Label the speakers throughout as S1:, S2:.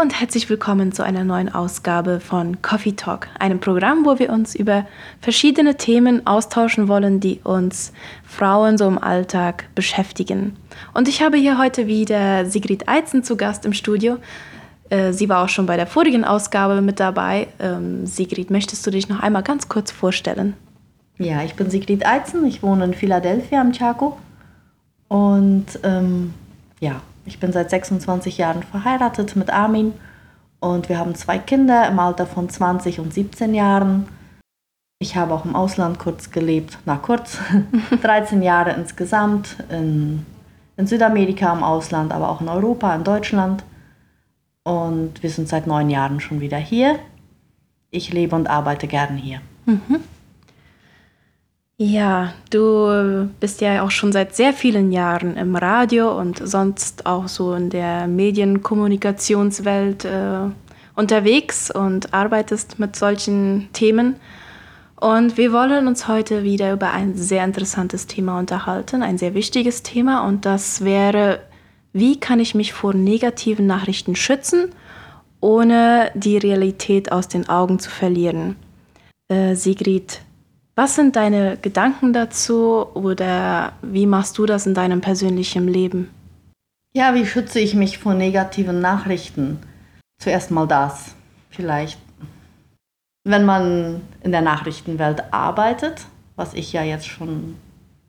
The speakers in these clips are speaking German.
S1: Und herzlich willkommen zu einer neuen Ausgabe von Coffee Talk, einem Programm, wo wir uns über verschiedene Themen austauschen wollen, die uns Frauen so im Alltag beschäftigen. Und ich habe hier heute wieder Sigrid Eizen zu Gast im Studio. Äh, sie war auch schon bei der vorigen Ausgabe mit dabei. Ähm, Sigrid, möchtest du dich noch einmal ganz kurz vorstellen?
S2: Ja, ich bin Sigrid Eizen, ich wohne in Philadelphia am Chaco und ähm, ja, ich bin seit 26 Jahren verheiratet mit Armin und wir haben zwei Kinder im Alter von 20 und 17 Jahren. Ich habe auch im Ausland kurz gelebt, na kurz, 13 Jahre insgesamt in, in Südamerika im Ausland, aber auch in Europa, in Deutschland. Und wir sind seit neun Jahren schon wieder hier. Ich lebe und arbeite gern hier. Mhm.
S1: Ja, du bist ja auch schon seit sehr vielen Jahren im Radio und sonst auch so in der Medienkommunikationswelt äh, unterwegs und arbeitest mit solchen Themen. Und wir wollen uns heute wieder über ein sehr interessantes Thema unterhalten, ein sehr wichtiges Thema. Und das wäre, wie kann ich mich vor negativen Nachrichten schützen, ohne die Realität aus den Augen zu verlieren? Äh, Sigrid, was sind deine Gedanken dazu oder wie machst du das in deinem persönlichen Leben?
S2: Ja, wie schütze ich mich vor negativen Nachrichten? Zuerst mal das, vielleicht. Wenn man in der Nachrichtenwelt arbeitet, was ich ja jetzt schon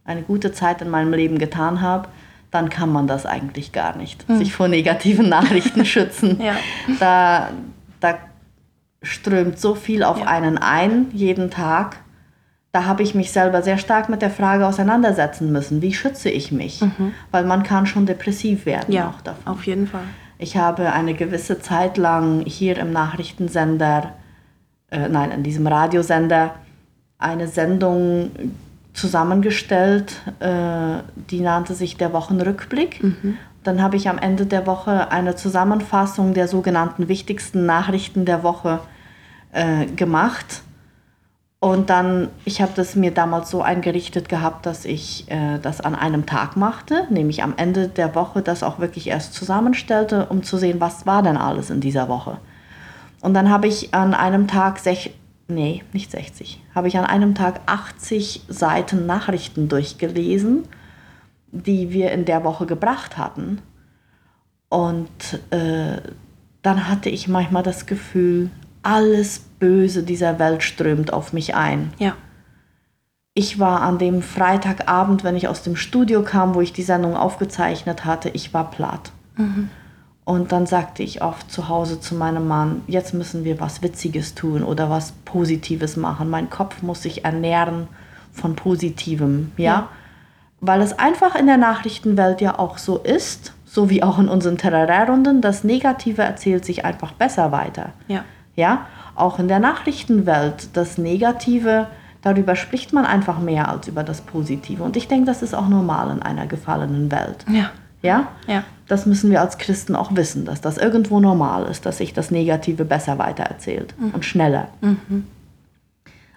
S2: eine gute Zeit in meinem Leben getan habe, dann kann man das eigentlich gar nicht, hm. sich vor negativen Nachrichten schützen. Ja. Da, da strömt so viel auf ja. einen ein, jeden Tag da habe ich mich selber sehr stark mit der Frage auseinandersetzen müssen, wie schütze ich mich? Mhm. Weil man kann schon depressiv werden
S1: ja, auch davon. Auf jeden Fall.
S2: Ich habe eine gewisse Zeit lang hier im Nachrichtensender, äh, nein, in diesem Radiosender, eine Sendung zusammengestellt, äh, die nannte sich der Wochenrückblick. Mhm. Dann habe ich am Ende der Woche eine Zusammenfassung der sogenannten wichtigsten Nachrichten der Woche äh, gemacht und dann, ich habe das mir damals so eingerichtet gehabt, dass ich äh, das an einem Tag machte, nämlich am Ende der Woche das auch wirklich erst zusammenstellte, um zu sehen, was war denn alles in dieser Woche. Und dann habe ich an einem Tag, sech, nee, nicht 60, habe ich an einem Tag 80 Seiten Nachrichten durchgelesen, die wir in der Woche gebracht hatten. Und äh, dann hatte ich manchmal das Gefühl, alles Böse dieser Welt strömt auf mich ein.
S1: Ja.
S2: Ich war an dem Freitagabend, wenn ich aus dem Studio kam, wo ich die Sendung aufgezeichnet hatte, ich war platt. Mhm. Und dann sagte ich oft zu Hause zu meinem Mann, jetzt müssen wir was Witziges tun oder was Positives machen. Mein Kopf muss sich ernähren von Positivem, ja? ja. Weil es einfach in der Nachrichtenwelt ja auch so ist, so wie auch in unseren Terrorrunden, das Negative erzählt sich einfach besser weiter.
S1: Ja.
S2: Ja, auch in der Nachrichtenwelt, das Negative, darüber spricht man einfach mehr als über das Positive. Und ich denke, das ist auch normal in einer gefallenen Welt.
S1: Ja.
S2: Ja?
S1: Ja.
S2: Das müssen wir als Christen auch wissen, dass das irgendwo normal ist, dass sich das Negative besser weitererzählt mhm. und schneller. Mhm.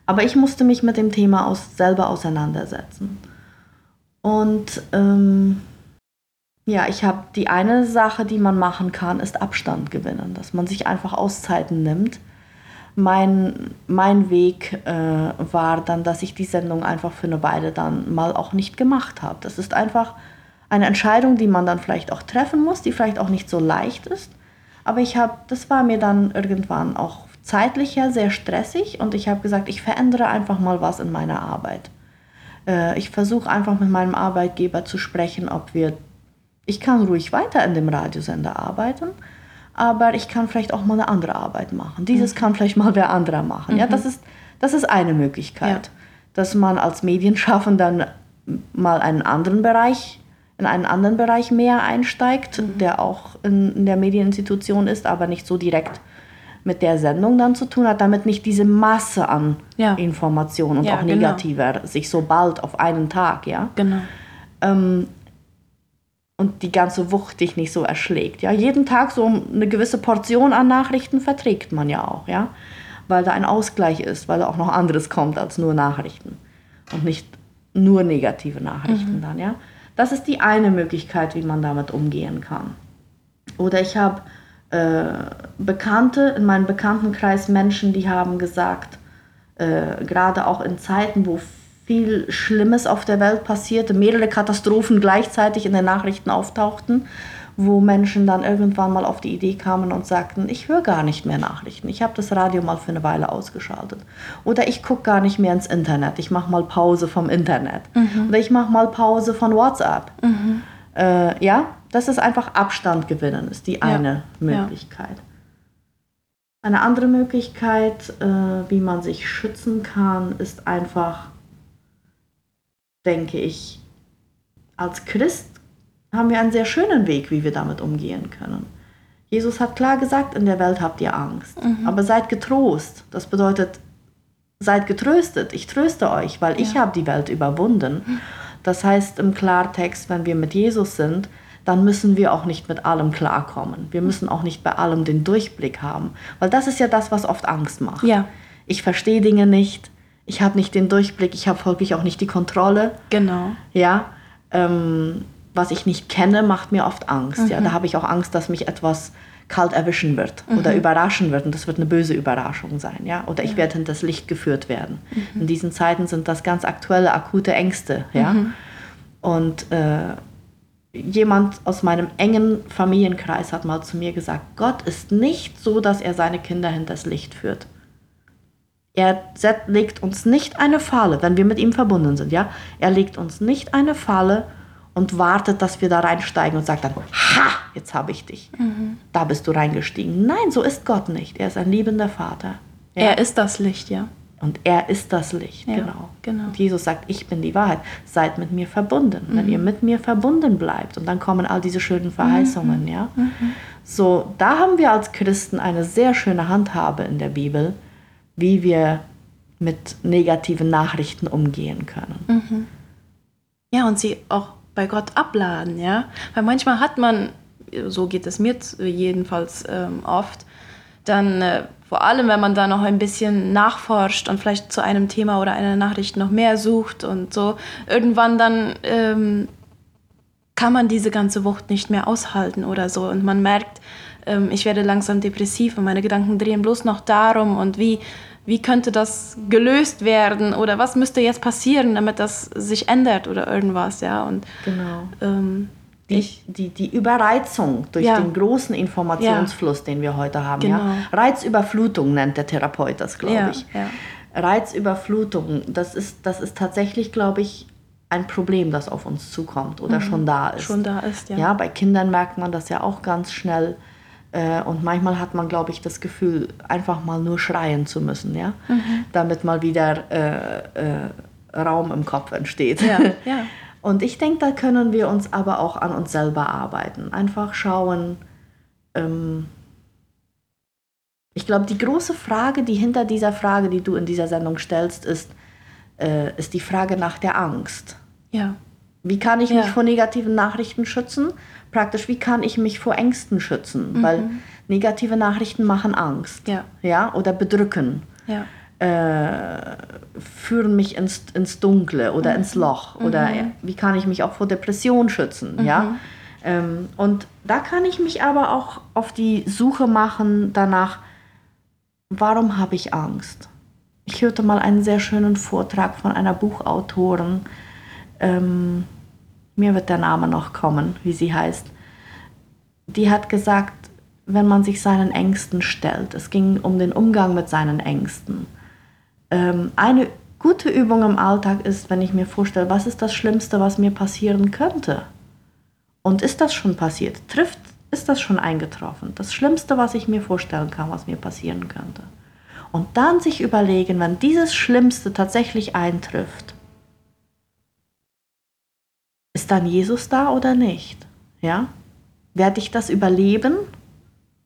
S2: Aber ich musste mich mit dem Thema aus, selber auseinandersetzen. Und ähm, ja, ich habe die eine Sache, die man machen kann, ist Abstand gewinnen, dass man sich einfach Auszeiten nimmt. Mein, mein Weg äh, war dann, dass ich die Sendung einfach für eine Weile dann mal auch nicht gemacht habe. Das ist einfach eine Entscheidung, die man dann vielleicht auch treffen muss, die vielleicht auch nicht so leicht ist. Aber ich habe, das war mir dann irgendwann auch zeitlicher sehr stressig und ich habe gesagt, ich verändere einfach mal was in meiner Arbeit. Äh, ich versuche einfach mit meinem Arbeitgeber zu sprechen, ob wir ich kann ruhig weiter in dem Radiosender arbeiten, aber ich kann vielleicht auch mal eine andere Arbeit machen. Dieses mhm. kann vielleicht mal wer anderer machen. Mhm. Ja, das ist, das ist eine Möglichkeit, ja. dass man als Medienschaffender dann mal einen anderen Bereich, in einen anderen Bereich mehr einsteigt, mhm. der auch in, in der Medieninstitution ist, aber nicht so direkt mit der Sendung dann zu tun hat, damit nicht diese Masse an ja. Informationen und ja, auch genau. negativer genau. sich so bald auf einen Tag, ja.
S1: Genau.
S2: Ähm, und die ganze Wucht dich nicht so erschlägt. Ja, jeden Tag so eine gewisse Portion an Nachrichten verträgt man ja auch, ja, weil da ein Ausgleich ist, weil da auch noch anderes kommt als nur Nachrichten und nicht nur negative Nachrichten mhm. dann, ja. Das ist die eine Möglichkeit, wie man damit umgehen kann. Oder ich habe äh, Bekannte, in meinem Bekanntenkreis Menschen, die haben gesagt, äh, gerade auch in Zeiten, wo viel Schlimmes auf der Welt passierte, mehrere Katastrophen gleichzeitig in den Nachrichten auftauchten, wo Menschen dann irgendwann mal auf die Idee kamen und sagten, ich höre gar nicht mehr Nachrichten, ich habe das Radio mal für eine Weile ausgeschaltet. Oder ich gucke gar nicht mehr ins Internet, ich mache mal Pause vom Internet. Mhm. Oder ich mache mal Pause von WhatsApp. Mhm. Äh, ja, das ist einfach Abstand gewinnen, ist die eine ja. Möglichkeit. Ja. Eine andere Möglichkeit, äh, wie man sich schützen kann, ist einfach, denke ich, als Christ haben wir einen sehr schönen Weg, wie wir damit umgehen können. Jesus hat klar gesagt, in der Welt habt ihr Angst, mhm. aber seid getrost. Das bedeutet, seid getröstet. Ich tröste euch, weil ja. ich habe die Welt überwunden. Das heißt im Klartext, wenn wir mit Jesus sind, dann müssen wir auch nicht mit allem klarkommen. Wir müssen auch nicht bei allem den Durchblick haben, weil das ist ja das, was oft Angst macht.
S1: Ja.
S2: Ich verstehe Dinge nicht, ich habe nicht den Durchblick, ich habe folglich auch nicht die Kontrolle.
S1: Genau.
S2: Ja. Ähm, was ich nicht kenne, macht mir oft Angst. Mhm. Ja, da habe ich auch Angst, dass mich etwas kalt erwischen wird mhm. oder überraschen wird und das wird eine böse Überraschung sein, ja, oder ich ja. werde das Licht geführt werden. Mhm. In diesen Zeiten sind das ganz aktuelle, akute Ängste, ja. Mhm. Und äh, jemand aus meinem engen Familienkreis hat mal zu mir gesagt, Gott ist nicht so, dass er seine Kinder hinters Licht führt. Er legt uns nicht eine Falle, wenn wir mit ihm verbunden sind, ja. Er legt uns nicht eine Falle und wartet, dass wir da reinsteigen und sagt dann, ha, jetzt habe ich dich. Mhm. Da bist du reingestiegen. Nein, so ist Gott nicht. Er ist ein liebender Vater.
S1: Ja? Er ist das Licht, ja.
S2: Und er ist das Licht, ja, genau. genau. Und Jesus sagt, ich bin die Wahrheit. Seid mit mir verbunden. Mhm. Wenn ihr mit mir verbunden bleibt. Und dann kommen all diese schönen Verheißungen, mhm. ja. Mhm. So, da haben wir als Christen eine sehr schöne Handhabe in der Bibel, wie wir mit negativen Nachrichten umgehen können.
S1: Mhm. Ja, und sie auch bei Gott abladen, ja. Weil manchmal hat man, so geht es mir jedenfalls ähm, oft, dann äh, vor allem, wenn man da noch ein bisschen nachforscht und vielleicht zu einem Thema oder einer Nachricht noch mehr sucht und so, irgendwann dann ähm, kann man diese ganze Wucht nicht mehr aushalten oder so. Und man merkt, ähm, ich werde langsam depressiv und meine Gedanken drehen bloß noch darum und wie wie könnte das gelöst werden oder was müsste jetzt passieren, damit das sich ändert oder irgendwas, ja. Und,
S2: genau. Ähm, die, ich, die, die Überreizung durch ja. den großen Informationsfluss, ja. den wir heute haben. Genau. Ja? Reizüberflutung nennt der Therapeut das, glaube ich. Reizüberflutung, das ist, das ist tatsächlich, glaube ich, ein Problem, das auf uns zukommt oder mhm. schon da ist.
S1: Schon da ist, ja.
S2: Ja, bei Kindern merkt man das ja auch ganz schnell und manchmal hat man, glaube ich, das Gefühl, einfach mal nur schreien zu müssen, ja, mhm. damit mal wieder äh, äh, Raum im Kopf entsteht.
S1: Ja, ja.
S2: Und ich denke, da können wir uns aber auch an uns selber arbeiten. Einfach schauen. Ähm ich glaube, die große Frage, die hinter dieser Frage, die du in dieser Sendung stellst, ist, äh, ist die Frage nach der Angst.
S1: Ja.
S2: Wie kann ich ja. mich vor negativen Nachrichten schützen? Praktisch, wie kann ich mich vor Ängsten schützen? Mhm. Weil negative Nachrichten machen Angst.
S1: Ja.
S2: Ja, oder bedrücken.
S1: Ja.
S2: Äh, führen mich ins, ins Dunkle oder mhm. ins Loch. Oder mhm. wie kann ich mich auch vor Depression schützen? Ja. Mhm. Ähm, und da kann ich mich aber auch auf die Suche machen danach, warum habe ich Angst? Ich hörte mal einen sehr schönen Vortrag von einer Buchautorin. Ähm, mir wird der Name noch kommen, wie sie heißt, die hat gesagt, wenn man sich seinen Ängsten stellt, es ging um den Umgang mit seinen Ängsten. Ähm, eine gute Übung im Alltag ist, wenn ich mir vorstelle, was ist das Schlimmste, was mir passieren könnte? Und ist das schon passiert? Trifft, ist das schon eingetroffen? Das Schlimmste, was ich mir vorstellen kann, was mir passieren könnte. Und dann sich überlegen, wenn dieses Schlimmste tatsächlich eintrifft, ist dann Jesus da oder nicht? Ja? Werde ich das überleben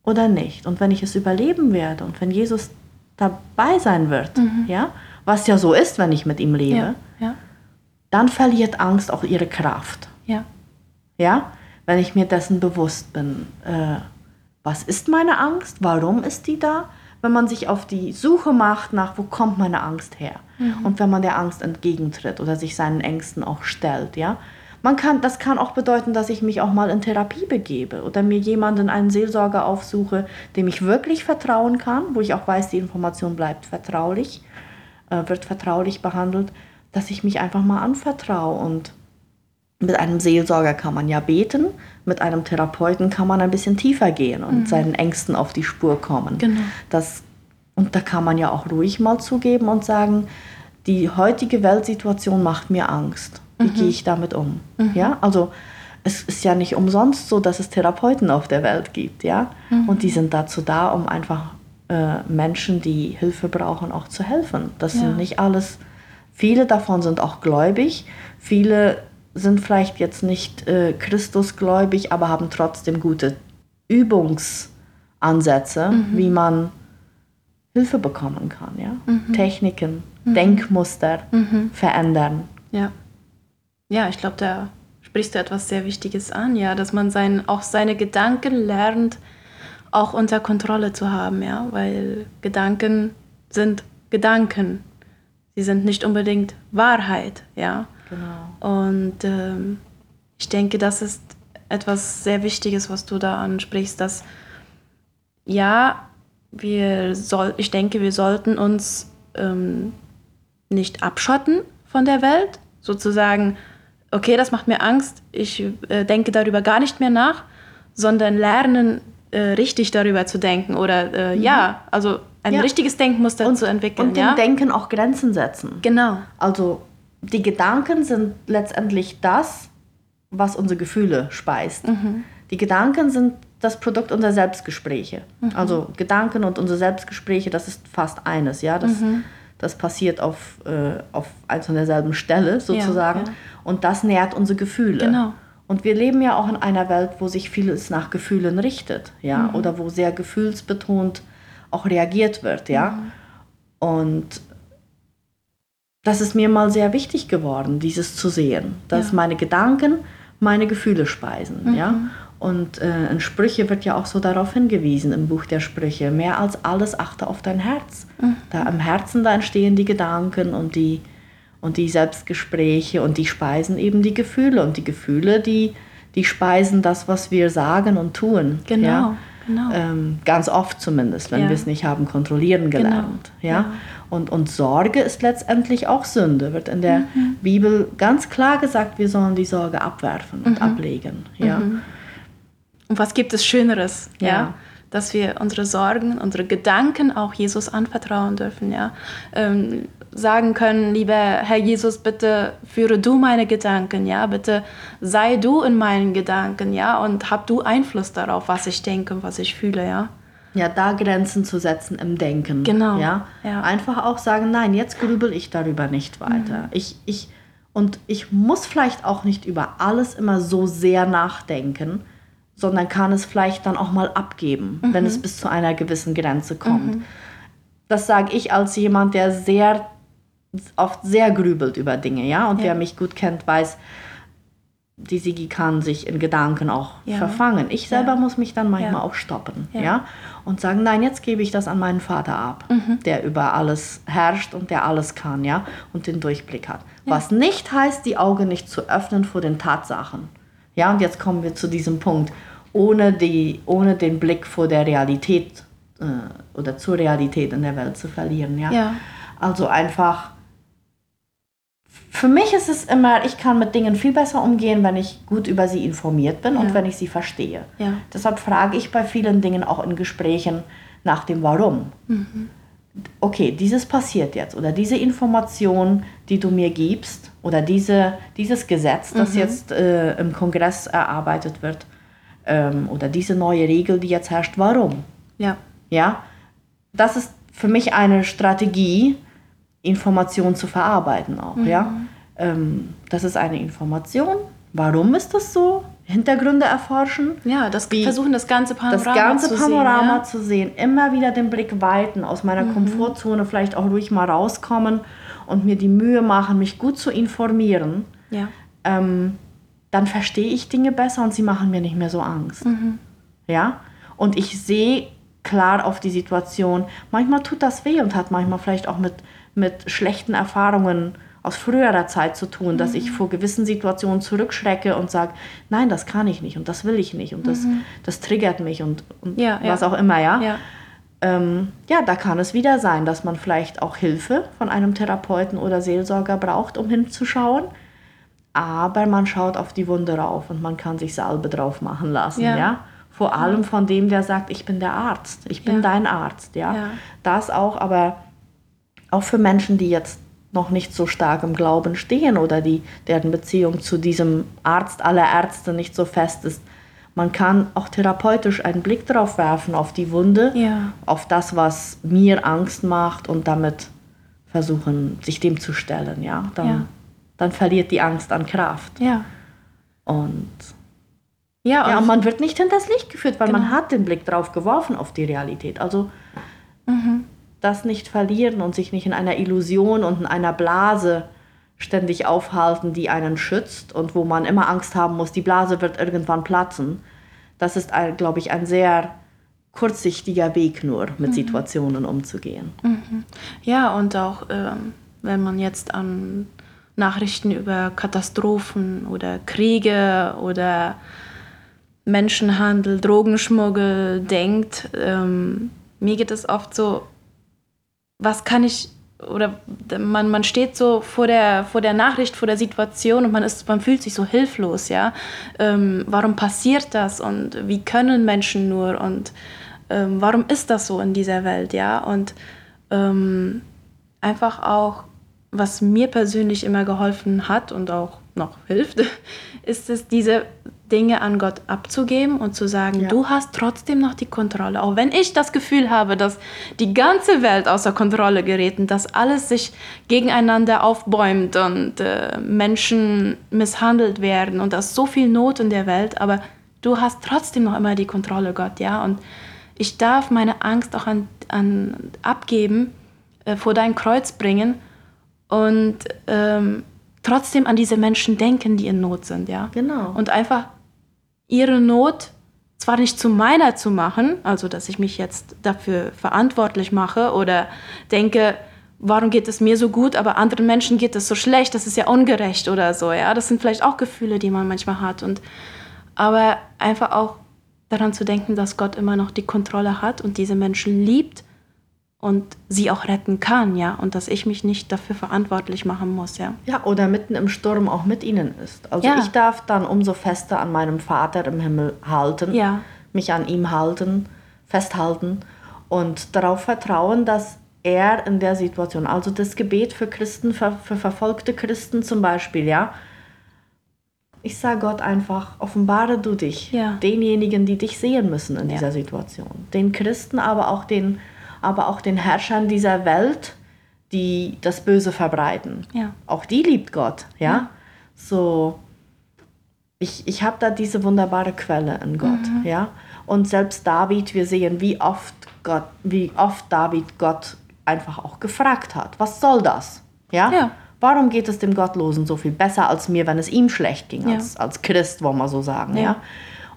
S2: oder nicht? Und wenn ich es überleben werde und wenn Jesus dabei sein wird, mhm. ja, was ja so ist, wenn ich mit ihm lebe,
S1: ja, ja.
S2: dann verliert Angst auch ihre Kraft.
S1: Ja.
S2: Ja? Wenn ich mir dessen bewusst bin, äh, was ist meine Angst? Warum ist die da? Wenn man sich auf die Suche macht nach, wo kommt meine Angst her? Mhm. Und wenn man der Angst entgegentritt oder sich seinen Ängsten auch stellt, ja, Man kann, das kann auch bedeuten, dass ich mich auch mal in Therapie begebe oder mir jemanden, einen Seelsorger aufsuche, dem ich wirklich vertrauen kann, wo ich auch weiß, die Information bleibt vertraulich, äh, wird vertraulich behandelt, dass ich mich einfach mal anvertraue und mit einem Seelsorger kann man ja beten, mit einem Therapeuten kann man ein bisschen tiefer gehen und mhm. seinen Ängsten auf die Spur kommen. Genau. Das, und da kann man ja auch ruhig mal zugeben und sagen, die heutige Weltsituation macht mir Angst. Wie mhm. gehe ich damit um? Mhm. Ja, also es ist ja nicht umsonst so, dass es Therapeuten auf der Welt gibt, ja. Mhm. Und die sind dazu da, um einfach äh, Menschen, die Hilfe brauchen, auch zu helfen. Das ja. sind nicht alles. Viele davon sind auch gläubig. Viele sind vielleicht jetzt nicht äh, Christusgläubig, aber haben trotzdem gute Übungsansätze, mhm. wie man Hilfe bekommen kann, ja. Mhm. Techniken, mhm. Denkmuster mhm. verändern.
S1: Ja. Ja, ich glaube, da sprichst du etwas sehr Wichtiges an, ja, dass man sein, auch seine Gedanken lernt, auch unter Kontrolle zu haben, ja, weil Gedanken sind Gedanken. Sie sind nicht unbedingt Wahrheit, ja. Genau. Und ähm, ich denke, das ist etwas sehr Wichtiges, was du da ansprichst, dass ja, wir soll, ich denke, wir sollten uns ähm, nicht abschotten von der Welt, sozusagen, okay, das macht mir Angst, ich äh, denke darüber gar nicht mehr nach, sondern lernen, äh, richtig darüber zu denken oder äh, mhm. ja, also ein ja. richtiges Denkmuster und, zu entwickeln.
S2: Und dem
S1: ja?
S2: Denken auch Grenzen setzen.
S1: Genau.
S2: Also die Gedanken sind letztendlich das, was unsere Gefühle speist. Mhm. Die Gedanken sind das Produkt unserer Selbstgespräche. Mhm. Also Gedanken und unsere Selbstgespräche, das ist fast eines, ja. Das, mhm. Das passiert auf, äh, auf eins und derselben Stelle sozusagen. Ja, ja. Und das nährt unsere Gefühle.
S1: Genau.
S2: Und wir leben ja auch in einer Welt, wo sich vieles nach Gefühlen richtet, ja, mhm. oder wo sehr gefühlsbetont auch reagiert wird, ja. Mhm. Und das ist mir mal sehr wichtig geworden, dieses zu sehen, dass ja. meine Gedanken meine Gefühle speisen, mhm. ja. Und äh, in Sprüche wird ja auch so darauf hingewiesen im Buch der Sprüche, mehr als alles achte auf dein Herz. Mhm. Da im Herzen da entstehen die Gedanken und die und die Selbstgespräche und die speisen eben die Gefühle und die Gefühle, die die speisen das, was wir sagen und tun.
S1: Genau. Ja? Genau.
S2: Ähm, ganz oft zumindest, wenn ja. wir es nicht haben kontrollieren genau. gelernt. Genau. Ja? ja? Und, und Sorge ist letztendlich auch Sünde. Wird in der mhm. Bibel ganz klar gesagt, wir sollen die Sorge abwerfen und mhm. ablegen. Ja?
S1: Und was gibt es Schöneres? ja? ja? dass wir unsere Sorgen, unsere Gedanken auch Jesus anvertrauen dürfen, ja. Ähm, sagen können, lieber Herr Jesus, bitte führe du meine Gedanken, ja, bitte sei du in meinen Gedanken, ja, und hab du Einfluss darauf, was ich denke und was ich fühle, ja.
S2: Ja, da Grenzen zu setzen im Denken.
S1: Genau.
S2: Ja? ja. Einfach auch sagen, nein, jetzt grübel ich darüber nicht weiter. Mhm. Ich, ich, und ich muss vielleicht auch nicht über alles immer so sehr nachdenken, sondern kann es vielleicht dann auch mal abgeben, mhm. wenn es bis zu einer gewissen Grenze kommt. Mhm. Das sage ich als jemand, der sehr oft sehr grübelt über Dinge, ja. Und ja. wer mich gut kennt, weiß, die Sigi kann sich in Gedanken auch ja. verfangen. Ich selber ja. muss mich dann manchmal auch stoppen, ja. Und sagen, nein, jetzt gebe ich das an meinen Vater ab, mhm. der über alles herrscht und der alles kann, ja, und den Durchblick hat. Was nicht heißt, die Augen nicht zu öffnen vor den Tatsachen. Ja, und jetzt kommen wir zu diesem Punkt. Ohne, die, ohne den Blick vor der Realität äh, oder zur Realität in der Welt zu verlieren, ja. Also einfach für mich ist es immer, ich kann mit Dingen viel besser umgehen, wenn ich gut über sie informiert bin ja. und wenn ich sie verstehe.
S1: Ja.
S2: Deshalb frage ich bei vielen Dingen auch in Gesprächen nach dem Warum. Mhm. Okay, dieses passiert jetzt oder diese Information, die du mir gibst oder diese, dieses Gesetz, das mhm. jetzt äh, im Kongress erarbeitet wird ähm, oder diese neue Regel, die jetzt herrscht, warum?
S1: Ja.
S2: Ja, das ist für mich eine Strategie, Information zu verarbeiten auch, mhm. ja. Ähm, das ist eine Information. Warum ist das so? Hintergründe erforschen.
S1: Ja, das Wie, versuchen das ganze Panorama,
S2: das ganze zu, Panorama sehen, ja? zu sehen. Immer wieder den Blick weiten, aus meiner mhm. Komfortzone vielleicht auch ruhig mal rauskommen und mir die Mühe machen, mich gut zu informieren.
S1: Ja.
S2: Ähm, dann verstehe ich Dinge besser und sie machen mir nicht mehr so Angst. Mhm. Ja? Und ich sehe klar auf die Situation. Manchmal tut das weh und hat manchmal vielleicht auch mit mit schlechten Erfahrungen aus früherer Zeit zu tun, dass ich vor gewissen Situationen zurückschrecke und sage, nein, das kann ich nicht und das will ich nicht und das, das triggert mich und, und
S1: Ja, ja.
S2: was auch immer, ja.
S1: Ja.
S2: Ähm, ja, da kann es wieder sein, dass man vielleicht auch Hilfe von einem Therapeuten oder Seelsorger braucht, um hinzuschauen. Aber man schaut auf die Wunde rauf und man kann sich Salbe drauf machen lassen, ja.
S1: Ja.
S2: Vor allem von dem, der sagt, ich bin der Arzt, ich bin
S1: Ja.
S2: dein Arzt, ja.
S1: Ja.
S2: Das auch, aber auch für Menschen, die jetzt noch nicht so stark im Glauben stehen oder die, deren Beziehung zu diesem Arzt aller Ärzte nicht so fest ist. Man kann auch therapeutisch einen Blick darauf werfen, auf die Wunde, auf das, was mir Angst macht und damit versuchen, sich dem zu stellen. Ja? Dann,
S1: Ja.
S2: Dann verliert die Angst an Kraft.
S1: Ja.
S2: Und,
S1: Ja,
S2: ja,
S1: und
S2: man wird nicht hinters Licht geführt, weil man
S1: Genau.
S2: hat den Blick drauf geworfen auf die Realität. Also
S1: Mhm.
S2: das nicht verlieren und sich nicht in einer Illusion und in einer Blase ständig aufhalten, die einen schützt und wo man immer Angst haben muss, die Blase wird irgendwann platzen. Das ist, glaube ich, ein sehr kurzsichtiger Weg nur,
S1: Mhm.
S2: mit Situationen umzugehen.
S1: Ja, und auch ähm, wenn man jetzt an Nachrichten über Katastrophen oder Kriege oder Menschenhandel, Drogenschmuggel denkt, ähm, mir geht es oft so, was kann ich oder man, man steht so vor der, vor der Nachricht, vor der Situation und man, ist, man fühlt sich so hilflos, ja. Ähm, warum passiert das und wie können Menschen nur und ähm, warum ist das so in dieser Welt, ja? Und ähm, einfach auch, was mir persönlich immer geholfen hat und auch noch hilft, ist es, diese Dinge an Gott abzugeben und zu sagen,
S2: Ja.
S1: du hast trotzdem noch die Kontrolle. Auch wenn ich das Gefühl habe, dass die ganze Welt außer Kontrolle gerät und dass alles sich gegeneinander aufbäumt und äh, Menschen misshandelt werden und da ist so viel Not in der Welt, aber du hast trotzdem noch immer die Kontrolle, Gott, ja. Und ich darf meine Angst auch an, an abgeben, äh, vor dein Kreuz bringen und ähm, trotzdem an diese Menschen denken, die in Not sind, ja.
S2: Genau.
S1: Und einfach ihre Not zwar nicht zu meiner zu machen, also dass ich mich jetzt dafür verantwortlich mache oder denke, warum geht es mir so gut, aber anderen Menschen geht es so schlecht, das ist ja ungerecht oder so, ja. Das sind vielleicht auch Gefühle, die man manchmal hat und aber einfach auch daran zu denken, dass Gott immer noch die Kontrolle hat und diese Menschen liebt und sie auch retten kann, ja, und dass ich mich nicht dafür verantwortlich machen muss, ja.
S2: Ja, oder mitten im Sturm auch mit ihnen ist. Also
S1: Ja.
S2: ich darf dann umso fester an meinem Vater im Himmel halten,
S1: Ja.
S2: mich an ihm halten, festhalten und darauf vertrauen, dass er in der Situation, also das Gebet für Christen, für, für verfolgte Christen zum Beispiel, ja, ich sage Gott einfach, offenbare du dich
S1: Ja.
S2: denjenigen, die dich sehen müssen in dieser Situation. Den Christen, aber auch den, aber auch den Herrschern dieser Welt, die das Böse verbreiten.
S1: Ja.
S2: Auch die liebt Gott, ja.
S1: Ja.
S2: So, ich, ich habe da diese wunderbare Quelle in Gott, ja. Und selbst David, wir sehen, wie oft Gott, wie oft David Gott einfach auch gefragt hat, was soll das? Ja?
S1: Ja.
S2: Warum geht es dem Gottlosen so viel besser als mir, wenn es ihm schlecht ging, als, als Christ, wollen wir so sagen, ja?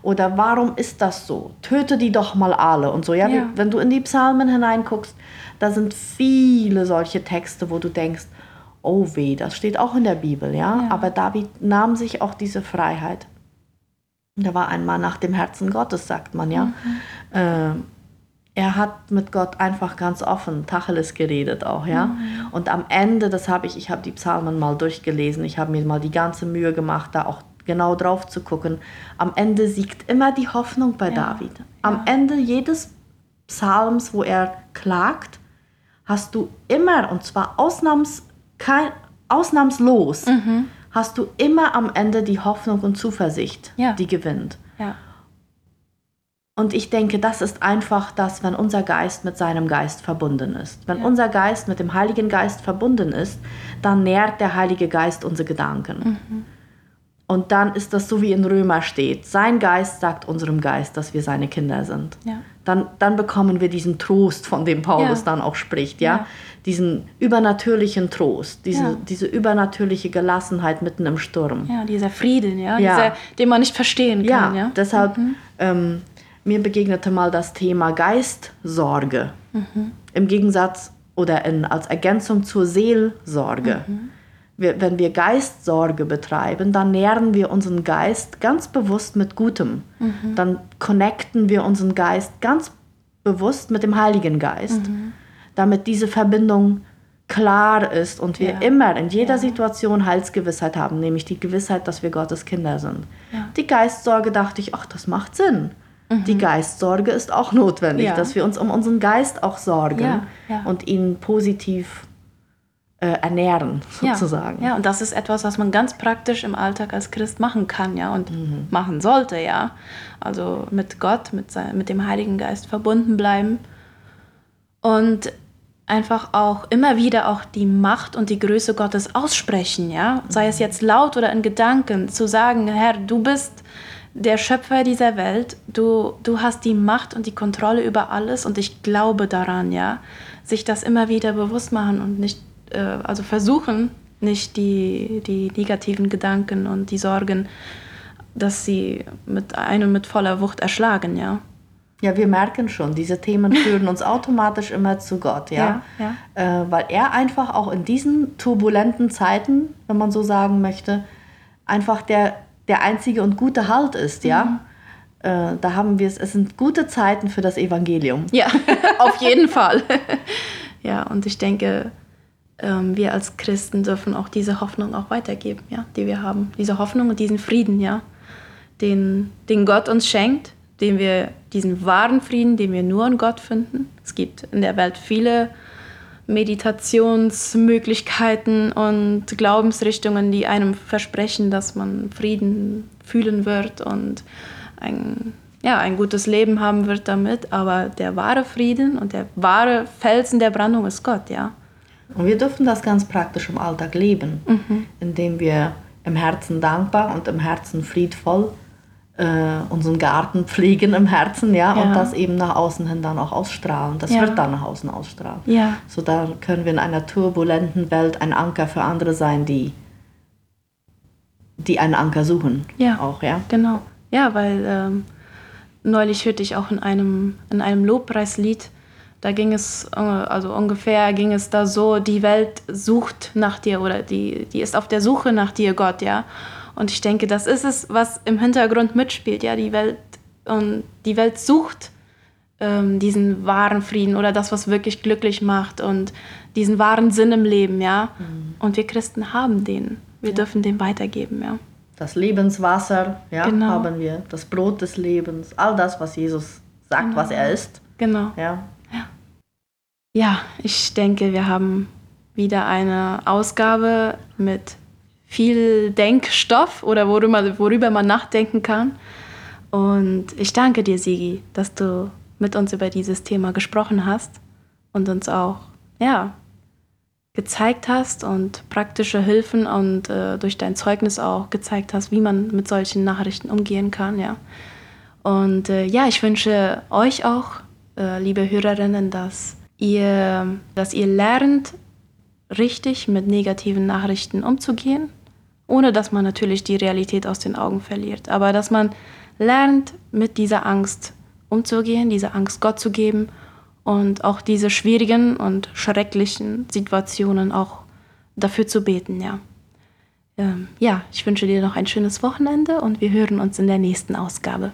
S2: Oder warum ist das so? Töte die doch mal alle und so. Ja,
S1: Ja.
S2: Wenn du in die Psalmen hineinguckst, da sind viele solche Texte, wo du denkst, oh weh, das steht auch in der Bibel, ja.
S1: Ja.
S2: Aber David nahm sich auch diese Freiheit. Der war einmal nach dem Herzen Gottes, sagt man, ja. Äh, er hat mit Gott einfach ganz offen, Tacheles geredet auch, ja. Und am Ende, das habe ich, ich habe die Psalmen mal durchgelesen, ich habe mir mal die ganze Mühe gemacht, da auch genau drauf zu gucken. Am Ende siegt immer die Hoffnung bei
S1: Ja,
S2: David. Am
S1: ja.
S2: Ende jedes Psalms, wo er klagt, hast du immer, und zwar ausnahms, kein, ausnahmslos,
S1: Mhm.
S2: hast du immer am Ende die Hoffnung und Zuversicht,
S1: Ja.
S2: die gewinnt. Und ich denke, das ist einfach das, wenn unser Geist mit seinem Geist verbunden ist. Wenn
S1: Ja.
S2: unser Geist mit dem Heiligen Geist verbunden ist, dann nährt der Heilige Geist unsere Gedanken.
S1: Mhm.
S2: Und dann ist das so, wie in Römer steht. Sein Geist sagt unserem Geist, dass wir seine Kinder sind.
S1: Ja.
S2: Dann, dann bekommen wir diesen Trost, von dem Paulus
S1: Ja.
S2: dann auch spricht, ja?
S1: Ja.
S2: Diesen übernatürlichen Trost, diese, diese übernatürliche Gelassenheit mitten im Sturm.
S1: Ja, dieser Frieden, ja. Dieser, den man nicht verstehen kann. Ja,
S2: deshalb, ähm, mir begegnete mal das Thema Geistsorge. Im Gegensatz oder in, als Ergänzung zur Seelsorge. wir, wenn wir Geistsorge betreiben, dann nähren wir unseren Geist ganz bewusst mit Gutem. Mhm. Dann connecten wir unseren Geist ganz bewusst mit dem Heiligen Geist, mhm. damit diese Verbindung klar ist und wir ja. immer in jeder ja. Situation Heilsgewissheit haben, nämlich die Gewissheit, dass wir Gottes Kinder sind. Ja. Die Geistsorge dachte ich, ach, das macht Sinn. Mhm. Die Geistsorge ist auch notwendig, dass wir uns um unseren Geist auch sorgen und ihn positiv ernähren, sozusagen.
S1: Ja. ja, und das ist etwas, was man ganz praktisch im Alltag als Christ machen kann, ja, und mhm. machen sollte, ja. Also mit Gott, mit, sein, mit dem Heiligen Geist verbunden bleiben. Und einfach auch immer wieder auch die Macht und die Größe Gottes aussprechen, ja, sei es jetzt laut oder in Gedanken, zu sagen, Herr, du bist der Schöpfer dieser Welt, du, du hast die Macht und die Kontrolle über alles und ich glaube daran, ja, sich das immer wieder bewusst machen und nicht, äh, also versuchen, nicht die, die negativen Gedanken und die Sorgen, dass sie mit einem mit voller Wucht erschlagen, ja.
S2: Ja, wir merken schon, diese Themen führen uns automatisch immer zu Gott, ja. ja, ja. Äh, weil er einfach auch in diesen turbulenten Zeiten, wenn man so sagen möchte, einfach der, der einzige und gute Halt ist, ja. Mhm. Äh, da haben wir es, es sind gute Zeiten für das Evangelium.
S1: Ja, auf jeden Fall. ja, und ich denke, ähm, wir als Christen dürfen auch diese Hoffnung auch weitergeben, ja, die wir haben. Diese Hoffnung und diesen Frieden, ja, den, den Gott uns schenkt den wir diesen wahren Frieden, den wir nur in Gott finden. Es gibt in der Welt viele Meditationsmöglichkeiten und Glaubensrichtungen, die einem versprechen, dass man Frieden fühlen wird und ein, ja, ein gutes Leben haben wird damit. Aber der wahre Frieden und der wahre Felsen der Brandung ist Gott, ja.
S2: Und wir dürfen das ganz praktisch im Alltag leben, mhm. indem wir im Herzen dankbar und im Herzen friedvoll äh, unseren Garten pflegen im Herzen, ja, ja, und das eben nach außen hin dann auch ausstrahlen. Das ja. wird dann nach außen ausstrahlen. Ja. So dann können wir in einer turbulenten Welt ein Anker für andere sein, die, die einen Anker suchen.
S1: Ja. Auch, ja. Genau. Ja, weil ähm, neulich hörte ich auch in einem, in einem Lobpreislied, da ging es, äh, also ungefähr ging es da so, die Welt sucht nach dir oder die, die ist auf der Suche nach dir, Gott, ja. Und ich denke, das ist es, was im Hintergrund mitspielt. Ja, die Welt und die Welt sucht ähm, diesen wahren Frieden oder das, was wirklich glücklich macht und diesen wahren Sinn im Leben. Ja, mhm. und wir Christen haben den. Wir ja. dürfen den weitergeben. Ja.
S2: Das Lebenswasser, ja, genau. haben wir. Das Brot des Lebens. All das, was Jesus sagt, genau. was er ist.
S1: Genau. Ja. Ja. Ich denke, wir haben wieder eine Ausgabe mit viel Denkstoff oder worüber, worüber man nachdenken kann. Und ich danke dir, Sigi, dass du mit uns über dieses Thema gesprochen hast und uns auch ja, gezeigt hast und praktische Hilfen und äh, durch dein Zeugnis auch gezeigt hast, wie man mit solchen Nachrichten umgehen kann. Ja. Und äh, ja, ich wünsche euch auch, äh, liebe Hörerinnen, dass ihr, dass ihr lernt, richtig mit negativen Nachrichten umzugehen ohne dass man natürlich die Realität aus den Augen verliert. Aber dass man lernt, mit dieser Angst umzugehen, diese Angst Gott zu geben und auch diese schwierigen und schrecklichen Situationen auch dafür zu beten, ja. Ähm, ja, ich wünsche dir noch ein schönes Wochenende und wir hören uns in der nächsten Ausgabe.